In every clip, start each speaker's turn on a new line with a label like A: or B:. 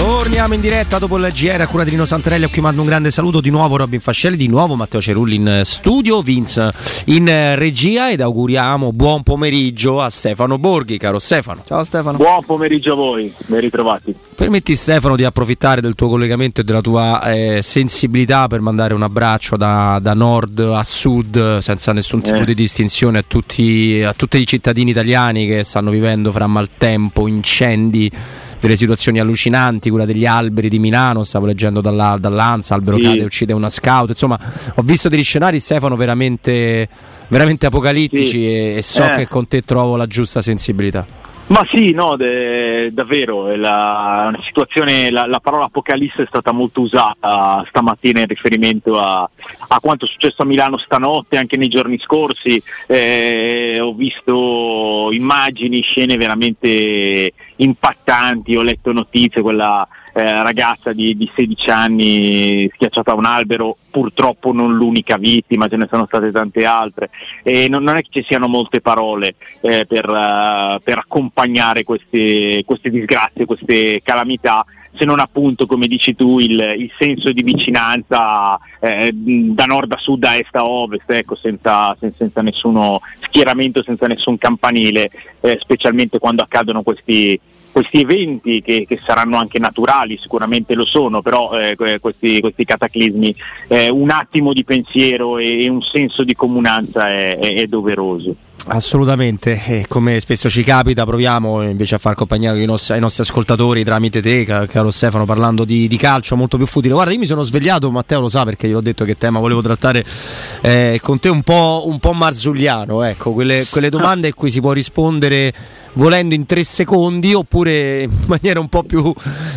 A: Torniamo in diretta dopo il GR a cura di Rino Santarelli. A cui mando un grande saluto di nuovo Robin Fascelli, di nuovo Matteo Cerulli in studio, Vince in regia ed auguriamo buon pomeriggio a Stefano Borghi, caro Stefano.
B: Ciao Stefano.
C: Buon pomeriggio a voi, ben ritrovati.
A: Permetti Stefano di approfittare del tuo collegamento e della tua eh, sensibilità per mandare un abbraccio da, da, nord a sud senza nessun tipo eh. di distinzione a tutti, a tutti i cittadini italiani che stanno vivendo fra maltempo, incendi delle situazioni allucinanti, quella degli alberi di Milano, stavo leggendo dalla, dall'Anza, albero sì. cade e uccide una scout, insomma ho visto degli scenari Stefano veramente, veramente apocalittici sì. e, e, so eh. che con te trovo la giusta sensibilità.
C: Ma sì, no, de, davvero, la, la, la, parola apocalisse è stata molto usata stamattina in riferimento a, a, quanto è successo a Milano stanotte, anche nei giorni scorsi, eh, ho visto immagini, scene veramente impattanti, ho letto notizie, quella eh, ragazza di, di, 16 anni schiacciata a un albero, purtroppo non l'unica vittima, ce ne sono state tante altre. E non, non è che ci siano molte parole eh, per, uh, per, accompagnare queste, queste disgrazie, queste calamità se non appunto come dici tu il, il senso di vicinanza eh, da nord a sud, da est a ovest, ecco, senza, senza, senza nessuno schieramento, senza nessun campanile, eh, specialmente quando accadono questi, questi eventi che, che, saranno anche naturali, sicuramente lo sono, però eh, questi, questi, cataclismi, eh, un attimo di pensiero e, e, un senso di comunanza è, è, è doveroso.
A: Assolutamente, e come spesso ci capita, proviamo invece a far compagnia ai nostri, ai nostri ascoltatori tramite te, caro Stefano, parlando di, di, calcio molto più futile. Guarda, io mi sono svegliato, Matteo lo sa perché gli ho detto che tema volevo trattare eh, con te un po', un po marzulliano, ecco, quelle, quelle domande a cui si può rispondere volendo in tre secondi oppure in maniera un po' più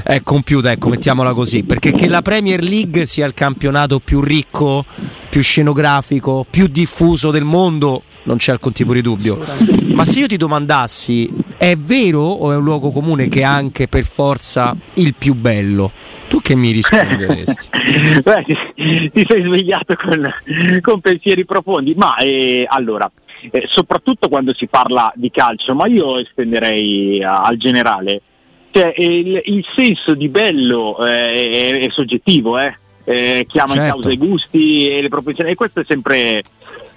A: eh, compiuta, ecco, mettiamola così, perché che la Premier League sia il campionato più ricco, più scenografico, più diffuso del mondo, non c'è alcun tipo di dubbio. Ma se io ti domandassi, è vero o è un luogo comune che è anche per forza il più bello? Tu che mi risponderesti?
C: Beh, ti sei svegliato con, con pensieri profondi, ma eh, allora, eh, soprattutto quando si parla di calcio, ma io estenderei a, al generale. Cioè, il, il, senso di bello eh, è, è, soggettivo, eh? eh chiama certo. in causa i gusti e le propensioni, e questo è sempre,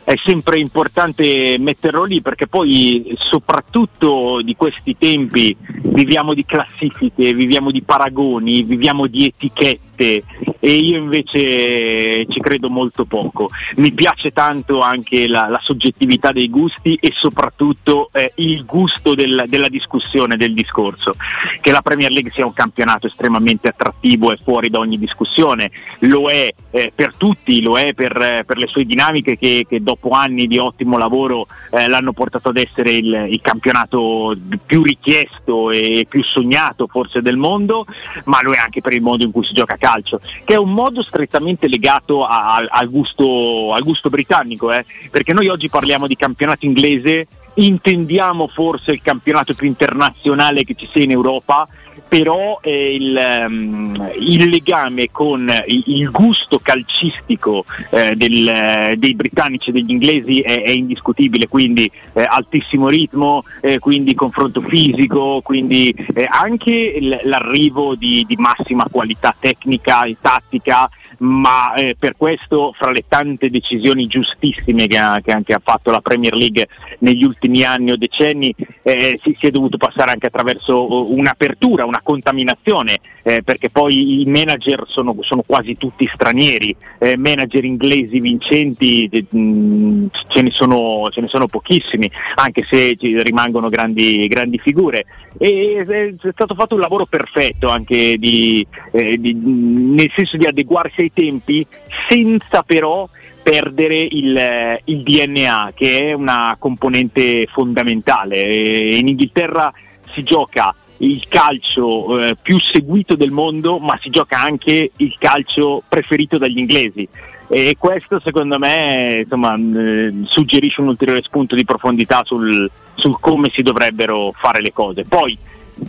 C: è sempre importante metterlo lì perché poi soprattutto di questi tempi viviamo di classifiche, viviamo di paragoni, viviamo di etichette e io invece ci credo molto poco. Mi piace tanto anche la, la soggettività dei gusti e soprattutto eh, il gusto del, della discussione, del discorso. Che la Premier League sia un campionato estremamente attrattivo e fuori da ogni discussione, lo è eh, per tutti, lo è per, eh, per le sue dinamiche che, che, dopo anni di ottimo lavoro eh, l'hanno portato ad essere il, il campionato più richiesto e più sognato forse del mondo, ma lo è anche per il modo in cui si gioca a calcio, che è un modo strettamente legato a, a, al, gusto, al, gusto, britannico, eh? perché noi oggi parliamo di campionato inglese, intendiamo forse il campionato più internazionale che ci sia in Europa, però eh, il, um, il, legame con il, il gusto calcistico eh, del, dei britannici e degli inglesi è, è indiscutibile, quindi eh, altissimo ritmo, eh, quindi confronto fisico, quindi eh, anche l'arrivo di, di massima qualità tecnica e tattica ma eh, per questo fra le tante decisioni giustissime che, ha, che anche ha fatto la Premier League negli ultimi anni o decenni eh, si, si, è dovuto passare anche attraverso un'apertura, una contaminazione, eh, perché poi i manager sono, sono quasi tutti stranieri, eh, manager inglesi vincenti mh, ce, ne sono, ce, ne sono, pochissimi, anche se rimangono grandi, grandi figure. E, è stato fatto un lavoro perfetto anche di, eh, di, nel senso di adeguarsi ai tempi senza però perdere il, il, DNA che è una componente fondamentale. In Inghilterra si gioca il calcio eh, più seguito del mondo, ma si gioca anche il calcio preferito dagli inglesi. E questo secondo me insomma, eh, suggerisce un ulteriore spunto di profondità sul, sul, come si dovrebbero fare le cose. Poi,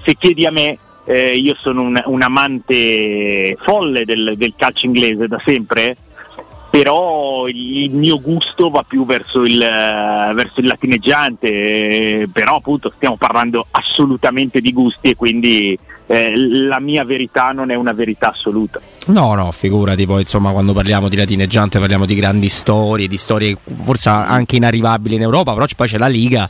C: se chiedi a me, eh, io sono un, un amante folle del, del calcio inglese da sempre però il mio gusto va più verso il, verso il latineggiante, però appunto stiamo parlando assolutamente di gusti e quindi eh, la mia verità non è una verità assoluta.
A: No, no, figurati poi, insomma, quando parliamo di latineggiante parliamo di grandi storie, di storie forse anche inarrivabili in Europa, però poi c'è la Liga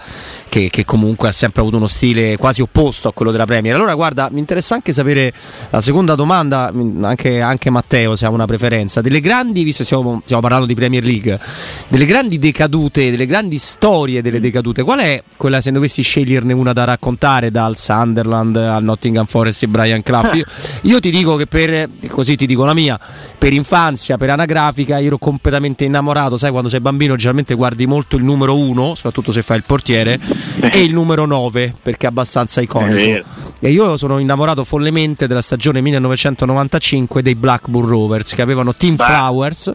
A: che, che, comunque ha sempre avuto uno stile quasi opposto a quello della Premier. Allora, guarda, mi interessa anche sapere la seconda domanda, anche, anche Matteo se ha una preferenza, delle grandi, visto che stiamo, stiamo, parlando di Premier League, delle grandi decadute, delle grandi storie delle decadute, qual è quella se dovessi sceglierne una da raccontare dal Sunderland al Nottingham Forest e Brian Clough? Io, io ti dico che per, così ti dico la mia, per infanzia, per anagrafica, io ero completamente innamorato, sai quando sei bambino generalmente guardi molto il numero 1, soprattutto se fai il portiere, e il numero 9 perché è abbastanza iconico. E io sono innamorato follemente della stagione 1995 dei Blackburn Rovers che avevano Team Flowers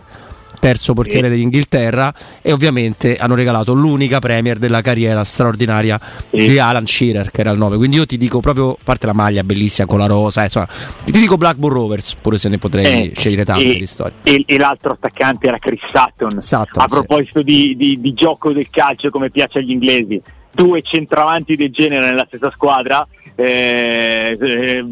A: terzo portiere dell'Inghilterra e ovviamente hanno regalato l'unica Premier della carriera straordinaria di Alan Shearer che era il 9 quindi io ti dico proprio a parte la maglia bellissima con la rosa insomma ti dico Blackburn Rovers pure se ne potrei eh, scegliere tante di storie.
C: e, e, l'altro attaccante era Chris Sutton, Sutton a proposito sì. di, di, di gioco del calcio come piace agli inglesi due centravanti del genere nella stessa squadra eh, eh,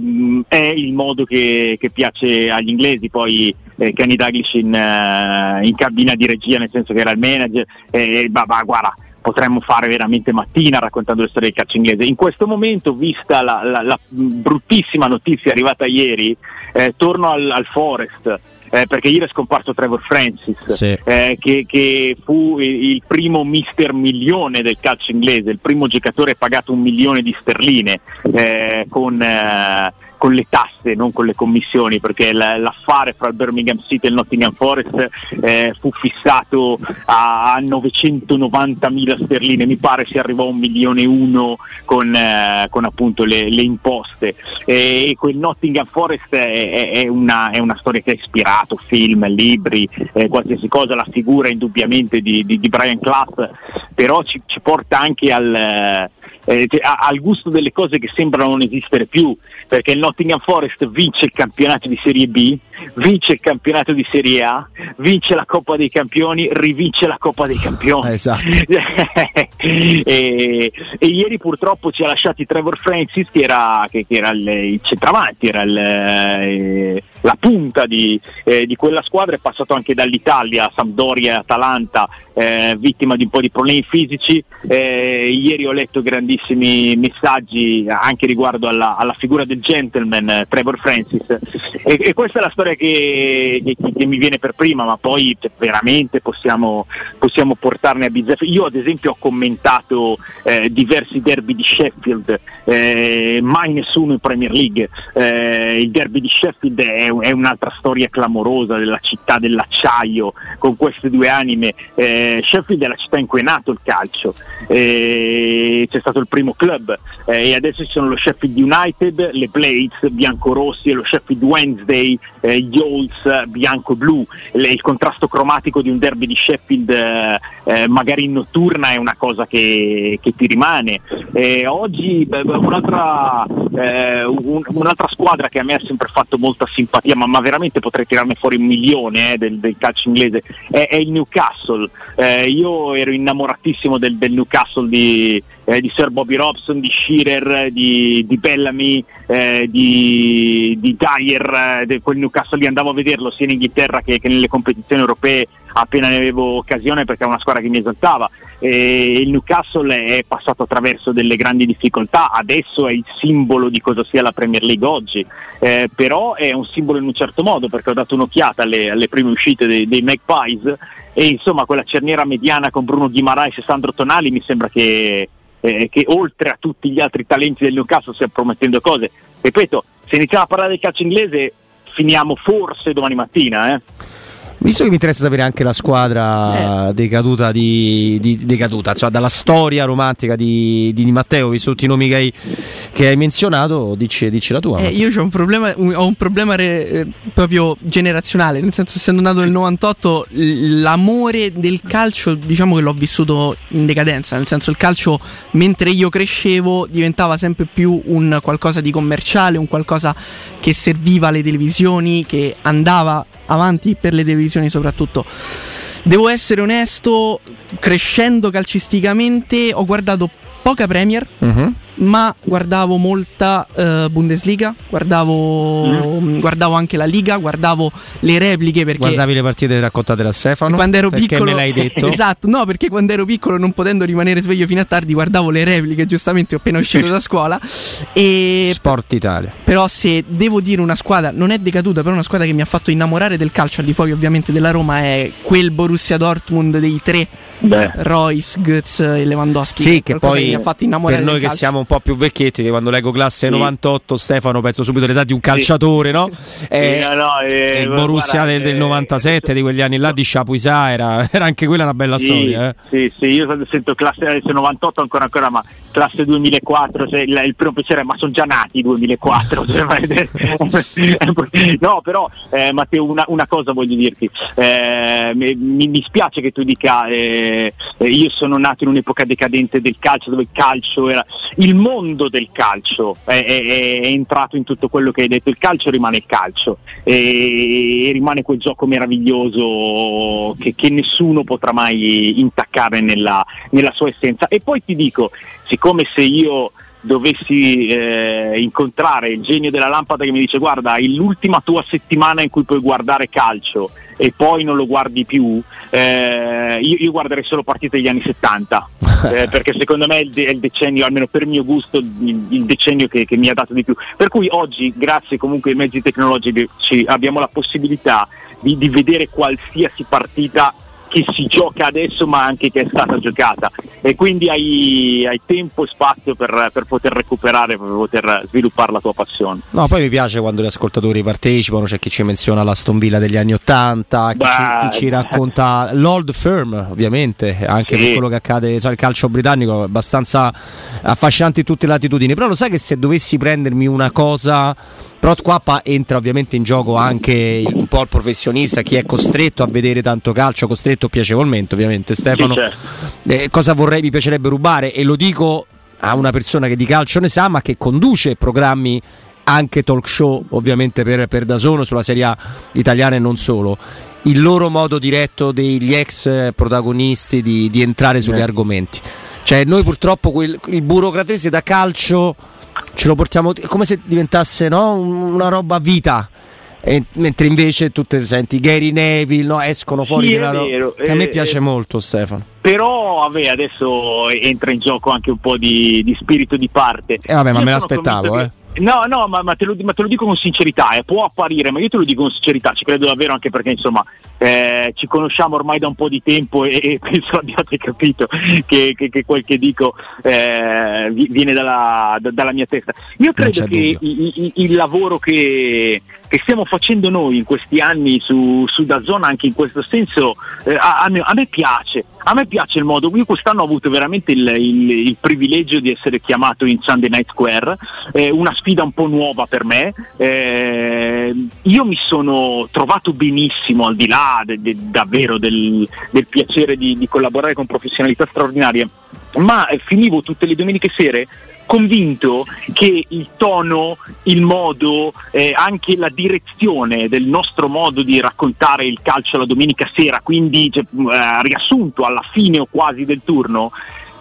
C: è il modo che, che, piace agli inglesi. Poi eh, Kenny Douglas in, uh, in, cabina di regia, nel senso che era il manager, e bah, guarda, potremmo fare veramente mattina raccontando le storie del calcio inglese. In questo momento, vista la, la, la bruttissima notizia arrivata ieri, eh, torno al, al Forest. Eh, perché ieri è scomparso Trevor Francis, sì. eh, che, che, fu il primo mister milione del calcio inglese, il primo giocatore pagato un milione di sterline eh, con eh, con le tasse, non con le commissioni, perché l'affare fra il Birmingham City e il Nottingham Forest eh, fu fissato a 990 mila sterline, mi pare si arrivò a un milione e uno con, eh, con appunto le, le imposte. E, e, quel Nottingham Forest è, è, una, è, una, storia che ha ispirato film, libri, eh, qualsiasi cosa, la figura indubbiamente di, di, di Brian Clough, però ci, ci porta anche al eh, al gusto delle cose che sembrano non esistere più, perché il Nottingham Forest vince il campionato di Serie B, vince il campionato di Serie A, vince la Coppa dei Campioni, rivince la Coppa dei Campioni.
A: Esatto.
C: e, e, ieri purtroppo ci ha lasciati Trevor Francis che era, che, che era il, il, centravanti, era il, eh, la punta di, eh, di, quella squadra, è passato anche dall'Italia, Sampdoria e Atalanta, eh, vittima di un po' di problemi fisici. Eh, ieri ho letto grandissimi messaggi anche riguardo alla, alla figura del gentleman eh, Trevor Francis e, e, questa è la storia che, che, che, mi viene per prima, ma poi veramente possiamo, possiamo, portarne a bizzeffe. Io ad esempio ho commentato eh, diversi derby di Sheffield, eh, mai nessuno in Premier League. il derby di Sheffield è, è, un'altra storia clamorosa della città dell'acciaio con queste due anime. Eh, Sheffield è la città in cui è nato il calcio, eh, c'è stato il primo club eh, e adesso ci sono lo Sheffield United, le Blades biancorossi e lo Sheffield Wednesday, eh, gli Halls bianco-blu, il contrasto cromatico di un derby di Sheffield eh, magari in notturna è una cosa che, che ti rimane. oggi beh, un'altra, un, un'altra, squadra che a me ha sempre fatto molta simpatia, ma, ma veramente potrei tirarne fuori un milione del, del, calcio inglese, è, è il Newcastle. io ero innamoratissimo del, del Newcastle di, eh, di Sir Bobby Robson, di Shearer, di, di Bellamy, eh, di, di Dyer, eh, quel Newcastle lì. Andavo a vederlo sia in Inghilterra che, che, nelle competizioni europee appena ne avevo occasione perché è una squadra che mi esaltava. E il Newcastle è passato attraverso delle grandi difficoltà, adesso è il simbolo di cosa sia la Premier League oggi, eh, però è un simbolo in un certo modo perché ho dato un'occhiata alle, alle prime uscite dei, dei Magpies. E insomma quella cerniera mediana con Bruno Guimaraes e Sandro Tonali mi sembra che eh, che oltre a tutti gli altri talenti del Newcastle stia promettendo cose. Ripeto, se iniziamo a parlare del calcio inglese finiamo forse domani mattina. Eh.
A: Visto che mi interessa sapere anche la squadra eh. decaduta, di, di, decaduta cioè dalla storia romantica di, di Matteo, visto tutti i nomi che hai, che hai menzionato, dici, dici, la tua.
B: Eh, io ho un problema, ho un problema re, eh, proprio generazionale, nel senso essendo nato nel 98 l'amore del calcio diciamo che l'ho vissuto in decadenza, nel senso il calcio mentre io crescevo diventava sempre più un qualcosa di commerciale, un qualcosa che serviva alle televisioni, che andava avanti per le televisioni soprattutto. Devo essere onesto, crescendo calcisticamente ho guardato poca Premier. Uh-huh ma guardavo molta uh, Bundesliga, guardavo, mm. guardavo, anche la Liga, guardavo le repliche perché...
A: Guardavi le partite raccontate da Stefano?
B: Quando ero piccolo...
A: me l'hai detto?
B: esatto, no, perché quando ero piccolo non potendo rimanere sveglio fino a tardi guardavo le repliche, giustamente appena uscito da scuola. E...
A: Sport Italia.
B: Però se devo dire una squadra, non è decaduta, però una squadra che mi ha fatto innamorare del calcio al di fuori ovviamente della Roma è quel Borussia Dortmund dei tre, Beh. Royce, Goetz e Lewandowski.
A: Sì, che poi che mi ha fatto innamorare per noi che siamo un po' più vecchietti, che quando leggo classe sì. 98, Stefano, penso subito all'età di un calciatore, sì. no? Eh, no, no eh, il Borussia del, del 97, eh, di quegli anni là di Chapuisat, era, era, anche quella una bella storia. Eh.
C: Sì, sì, io sento classe 98 ancora ancora, ma classe 2004, cioè, il, il, primo è ma sono già nati i 2004. Cioè, no, però eh, Matteo, una, una, cosa voglio dirti, eh, mi, dispiace che tu dica eh, io sono nato in un'epoca decadente del calcio, dove il calcio era... Il mondo del calcio è, è, è entrato in tutto quello che hai detto, il calcio rimane il calcio e, e rimane quel gioco meraviglioso che, che nessuno potrà mai intaccare nella, nella sua essenza. E poi ti dico, siccome se io dovessi eh, incontrare il genio della lampada che mi dice guarda è l'ultima tua settimana in cui puoi guardare calcio e poi non lo guardi più, eh, io, io, guarderei solo partite degli anni 70, eh, perché secondo me è il, de- è il, decennio, almeno per mio gusto, il, il decennio che, che, mi ha dato di più. Per cui oggi, grazie comunque ai mezzi tecnologici, abbiamo la possibilità di, di vedere qualsiasi partita che si gioca adesso ma anche che è stata giocata e quindi hai, hai tempo e spazio per, per, poter recuperare, per poter sviluppare la tua passione.
A: No, poi mi piace quando gli ascoltatori partecipano, c'è chi ci menziona la Villa degli anni Ottanta, chi, chi, ci racconta l'old firm ovviamente, anche sì. per quello che accade, cioè, il calcio britannico è abbastanza affascinante in tutte le latitudini, però lo sai che se dovessi prendermi una cosa però qua entra ovviamente in gioco anche un po' il professionista, chi è costretto a vedere tanto calcio, costretto piacevolmente ovviamente. Stefano, sì, certo. eh, cosa vorrei, mi piacerebbe rubare? E lo dico a una persona che di calcio ne sa, ma che conduce programmi anche talk show ovviamente per, per Dasono sulla Serie A italiana e non solo il loro modo diretto degli ex protagonisti di, di entrare sugli eh. argomenti cioè noi purtroppo quel, il burocratese da calcio ce lo portiamo come se diventasse no? una roba vita. E, mentre invece tu te senti Gary Neville no? escono fuori sì, della roba che a me eh, piace eh, molto Stefano
C: però vabbè, adesso entra in gioco anche un po' di, di spirito di parte
A: eh vabbè ma me l'aspettavo eh.
C: No, no, ma, ma, te lo, ma, te lo, dico con sincerità, eh. può apparire, ma io te lo dico con sincerità, ci credo davvero anche perché insomma eh, ci conosciamo ormai da un po' di tempo e, e penso abbiate capito che, che, che quel che dico eh, viene dalla, da, dalla, mia testa. Io credo che il, il, il lavoro che, che, stiamo facendo noi in questi anni su, su Dazona, anche in questo senso, eh, a, a, me, a me piace a me piace il modo, io quest'anno ho avuto veramente il, il, il privilegio di essere chiamato in Sunday Night Square, eh, una sfida un po' nuova per me, eh, io mi sono trovato benissimo al di là de, de, davvero del, del piacere di, di, collaborare con professionalità straordinarie, ma eh, finivo tutte le domeniche sere convinto che il tono, il modo, eh, anche la direzione del nostro modo di raccontare il calcio la domenica sera, quindi cioè, eh, riassunto alla fine o quasi del turno,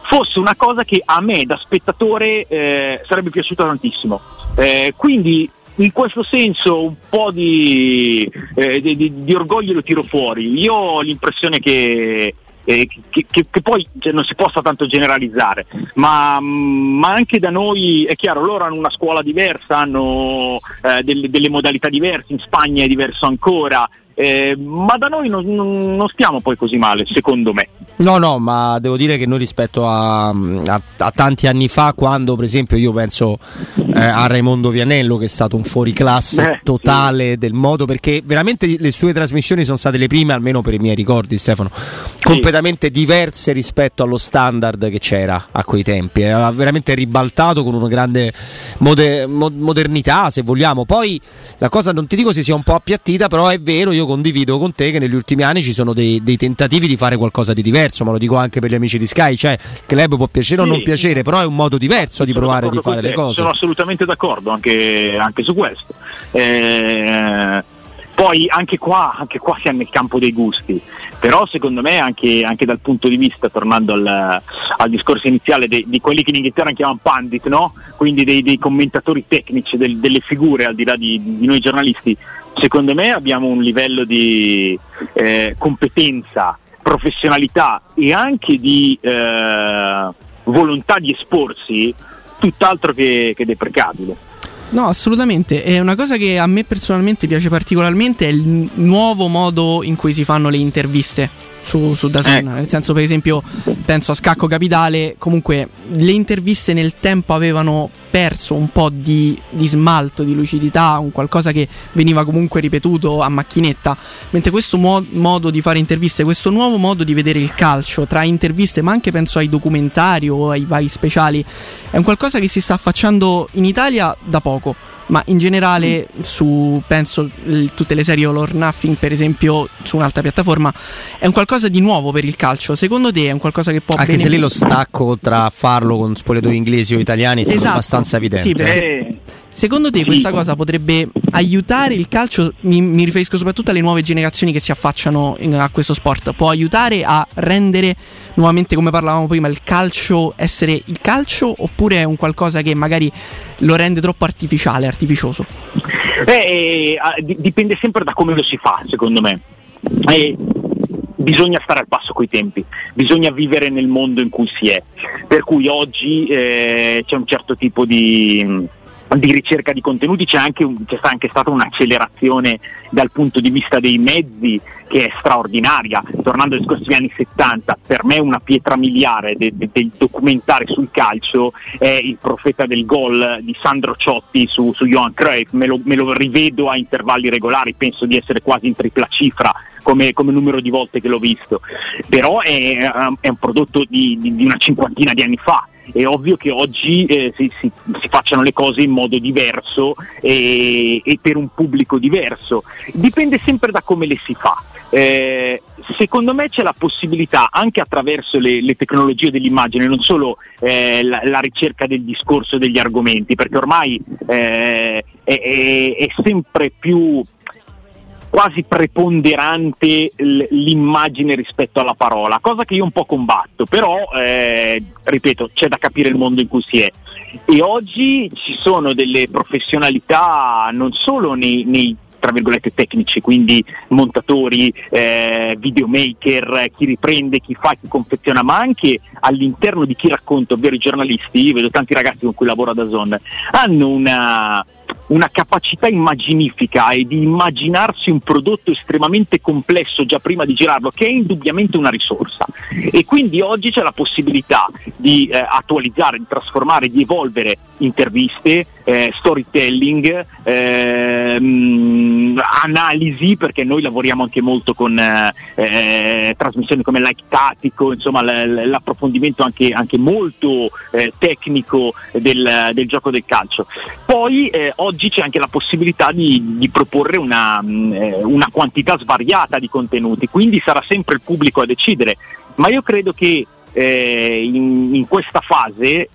C: fosse una cosa che a me da spettatore eh, sarebbe piaciuta tantissimo. Eh, quindi in questo senso un po' di, eh, di, di, orgoglio lo tiro fuori. Io ho l'impressione che eh, che, che, che, poi cioè, non si possa tanto generalizzare, ma, ma, anche da noi è chiaro, loro hanno una scuola diversa, hanno eh, delle, delle, modalità diverse, in Spagna è diverso ancora, eh, ma da noi non, non, stiamo poi così male, secondo me.
A: No, no, ma devo dire che noi rispetto a, a, a tanti anni fa, quando per esempio io penso eh, a Raimondo Vianello, che è stato un fuoriclasse eh, totale del modo, perché veramente le sue trasmissioni sono state le prime, almeno per i miei ricordi, Stefano, sì. completamente diverse rispetto allo standard che c'era a quei tempi. Era veramente ribaltato con una grande moder- modernità, se vogliamo. Poi la cosa non ti dico se sia un po' appiattita, però è vero, io condivido con te che negli ultimi anni ci sono dei, dei, tentativi di fare qualcosa di diverso, ma lo dico anche per gli amici di Sky, cioè club può piacere sì. o non piacere, però è un modo diverso di provare di fare le cose.
C: Sono assolutamente d'accordo anche, anche su questo. Eh, poi anche qua, anche qua siamo nel campo dei gusti, però secondo me anche, anche dal punto di vista, tornando al, al discorso iniziale, de, di quelli che in Inghilterra chiamano pandit, no? quindi dei, dei commentatori tecnici, del, delle figure al di là di, di noi giornalisti, secondo me abbiamo un livello di eh, competenza, professionalità e anche di eh, volontà di esporsi tutt'altro che, che deprecabile.
B: No, assolutamente. È una cosa che a me personalmente piace particolarmente è il nuovo modo in cui si fanno le interviste su, su Dazn. Eh. Nel senso, per esempio, penso a Scacco Capitale. Comunque, le interviste nel tempo avevano perso un po' di, di, smalto, di lucidità, un qualcosa che veniva comunque ripetuto a macchinetta. Mentre questo mo- modo di fare interviste, questo nuovo modo di vedere il calcio tra interviste, ma anche penso ai documentari o ai vari speciali, è un qualcosa che si sta affacciando in Italia da poco ma in generale su penso l- tutte le serie All or Nothing per esempio su un'altra piattaforma è un qualcosa di nuovo per il calcio secondo te è un qualcosa che può
A: anche
B: bene...
A: se lì lo stacco tra farlo con spogliatoi inglesi o italiani è esatto. abbastanza evidente
B: sì, perché... Secondo te questa cosa potrebbe aiutare il calcio? Mi, mi, riferisco soprattutto alle nuove generazioni che si affacciano a questo sport. Può aiutare a rendere nuovamente, come parlavamo prima, il calcio essere il calcio oppure è un qualcosa che magari lo rende troppo artificiale, artificioso?
C: Beh, eh, dipende sempre da come lo si fa, secondo me. Eh, bisogna stare al passo coi tempi, bisogna vivere nel mondo in cui si è. Per cui oggi eh, c'è un certo tipo di di ricerca di contenuti c'è anche, c'è anche stata un'accelerazione dal punto di vista dei mezzi che è straordinaria. Tornando ai scorsi anni 70, per me una pietra miliare del de, de documentare sul calcio è il profeta del gol di Sandro Ciotti su, su Johan Cruyff, me lo, me lo rivedo a intervalli regolari, penso di essere quasi in tripla cifra come, come, numero di volte che l'ho visto, però è, è un prodotto di, di, di, una cinquantina di anni fa. È ovvio che oggi eh, si, si, si, facciano le cose in modo diverso e, e, per un pubblico diverso. Dipende sempre da come le si fa. Eh, secondo me c'è la possibilità anche attraverso le, le tecnologie dell'immagine, non solo eh, la, la, ricerca del discorso e degli argomenti, perché ormai eh, è, è, è sempre più quasi preponderante l'immagine rispetto alla parola, cosa che io un po' combatto, però eh, ripeto, c'è da capire il mondo in cui si è. E oggi ci sono delle professionalità non solo nei, nei tra virgolette tecnici, quindi montatori, eh, videomaker, chi riprende, chi fa, chi confeziona, ma anche all'interno di chi racconta, ovvero i giornalisti, io vedo tanti ragazzi con cui lavoro da Zon, hanno una, una capacità immaginifica e di immaginarsi un prodotto estremamente complesso già prima di girarlo, che è indubbiamente una risorsa. E quindi oggi c'è la possibilità di eh, attualizzare, di trasformare, di evolvere interviste, eh, storytelling, ehm, analisi, perché noi lavoriamo anche molto con eh, eh trasmissioni come like tattico, insomma l- l'approfondimento anche, anche molto eh, tecnico del, del, gioco del calcio. Poi eh, oggi c'è anche la possibilità di, di proporre una, mh, eh, una quantità svariata di contenuti, quindi sarà sempre il pubblico a decidere, ma io credo che in, in questa fase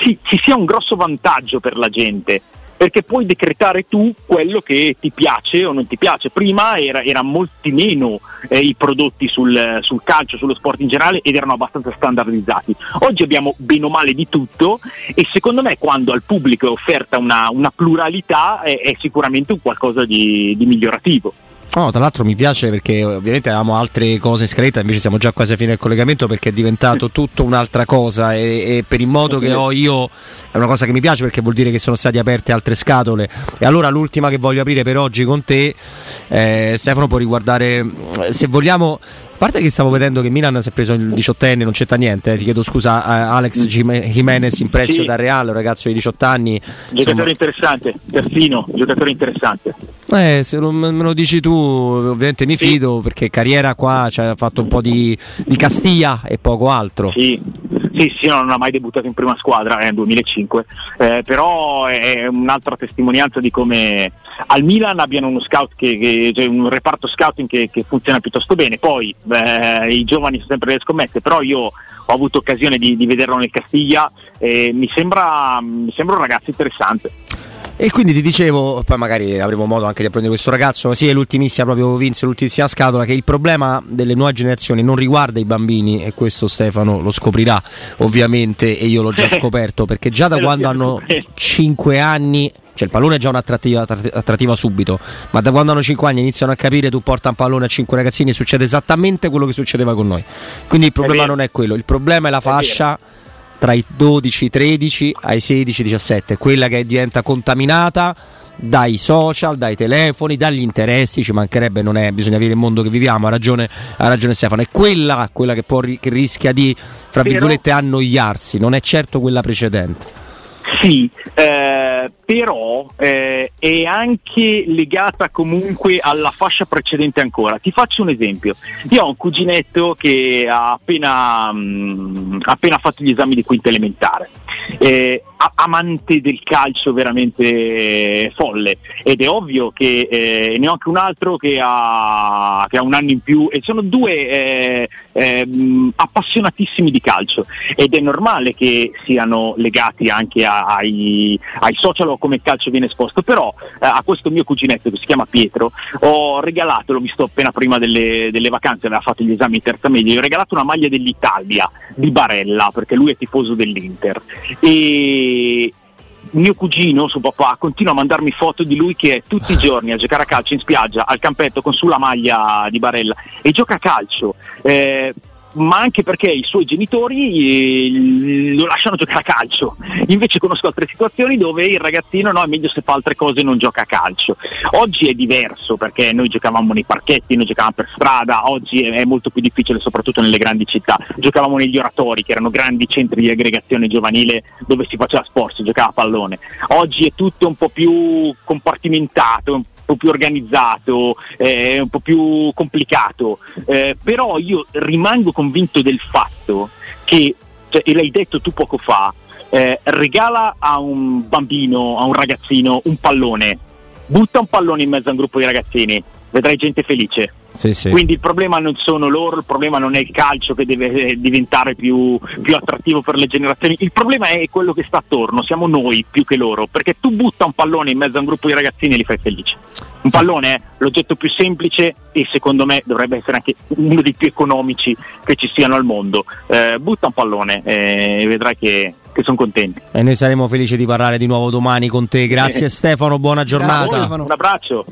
C: sì, ci sia un grosso vantaggio per la gente perché puoi decretare tu quello che ti piace o non ti piace. Prima era, era molti meno eh, i prodotti sul, sul, calcio, sullo sport in generale ed erano abbastanza standardizzati. Oggi abbiamo bene o male di tutto e secondo me quando al pubblico è offerta una, una pluralità è, è, sicuramente un qualcosa di, di migliorativo.
A: No, tra l'altro mi piace perché ovviamente avevamo altre cose in scaletta, invece siamo già quasi a fine del collegamento perché è diventato tutto un'altra cosa e, e, per il modo che ho io è una cosa che mi piace perché vuol dire che sono state aperte altre scatole. E allora l'ultima che voglio aprire per oggi con te, eh, Stefano, può riguardare, se vogliamo, parte che stavo vedendo che Milan si è preso il diciottenne, non c'entra niente, eh, ti chiedo scusa, eh, Alex Jimenez in prestito sì. da Real, un ragazzo di 18 anni.
C: Giocatore insomma... interessante, persino, giocatore interessante.
A: Eh, se lo, me lo dici tu, ovviamente mi fido sì. perché carriera qua ci ha fatto un po' di, di Castiglia e poco altro.
C: Sì, sì, sì, non ha mai debuttato in prima squadra nel 2005, eh, però è un'altra testimonianza di come al Milan abbiano uno scout che, che cioè un reparto scouting che, che, funziona piuttosto bene. Poi eh, i giovani sono sempre delle scommesse, però io ho avuto occasione di, di vederlo nel Castiglia e mi sembra, mi sembra un ragazzo interessante.
A: E quindi ti dicevo, poi magari avremo modo anche di apprendere questo ragazzo, sì è l'ultimissima proprio Vince, l'ultimissima scatola, che il problema delle nuove generazioni non riguarda i bambini e questo Stefano lo scoprirà ovviamente e io l'ho già scoperto perché già da quando hanno 5 anni cioè il pallone è già un'attrattiva attrattiva subito, ma da quando hanno 5 anni iniziano a capire tu porta un pallone a 5 ragazzini succede esattamente quello che succedeva con noi. Quindi il problema è non è quello, il problema è la fascia tra i 12, 13 ai 16, 17, quella che diventa contaminata dai social, dai telefoni, dagli interessi, ci mancherebbe, non è, bisogna avere il mondo che viviamo, ha ragione, ha ragione Stefano, è quella, quella che, può, che rischia di, fra virgolette, annoiarsi, non è certo quella precedente.
C: Sì, eh, però eh, è anche legata comunque alla fascia precedente ancora. Ti faccio un esempio. Io ho un cuginetto che ha appena, mh, mm, appena fatto gli esami di quinta elementare. Eh, amante del calcio veramente folle. Ed è ovvio che eh, ne ho anche un altro che ha, che ha, un anno in più e sono due eh, eh, appassionatissimi di calcio. Ed è normale che siano legati anche a, ai, ai, social o come il calcio viene esposto. Però eh, a questo mio cuginetto che si chiama Pietro ho regalato, l'ho visto appena prima delle, delle vacanze aveva fatto gli esami in terza media gli ho regalato una maglia dell'Italia di Barella perché lui è tifoso dell'Inter e mio cugino, suo papà, continua a mandarmi foto di lui che è tutti i giorni a giocare a calcio in spiaggia, al campetto con sulla maglia di Barella e gioca a calcio. Eh, ma anche perché i suoi genitori eh, lo lasciano giocare a calcio. Invece conosco altre situazioni dove il ragazzino no, è meglio se fa altre cose e non gioca a calcio. Oggi è diverso perché noi giocavamo nei parchetti, noi giocavamo per strada, oggi è, è molto più difficile soprattutto nelle grandi città. Giocavamo negli oratori che erano grandi centri di aggregazione giovanile dove si faceva sport, si giocava a pallone. Oggi è tutto un po' più compartimentato, po' più organizzato, eh, un po' più complicato, eh, però io rimango convinto del fatto che, cioè, e l'hai detto tu poco fa, eh, regala a un bambino, a un ragazzino un pallone, butta un pallone in mezzo a un gruppo di ragazzini, vedrai gente felice.
A: Sì, sì.
C: Quindi il problema non sono loro, il problema non è il calcio che deve eh, diventare più, più, attrattivo per le generazioni, il problema è quello che sta attorno, siamo noi più che loro, perché tu butta un pallone in mezzo a un gruppo di ragazzini e li fai felici. Un pallone è l'oggetto più semplice e secondo me dovrebbe essere anche uno dei più economici che ci siano al mondo. Eh, butta un pallone eh, e vedrai che, che sono contenti.
A: E noi saremo felici di parlare di nuovo domani con te. Grazie Stefano, buona giornata.
C: Un abbraccio.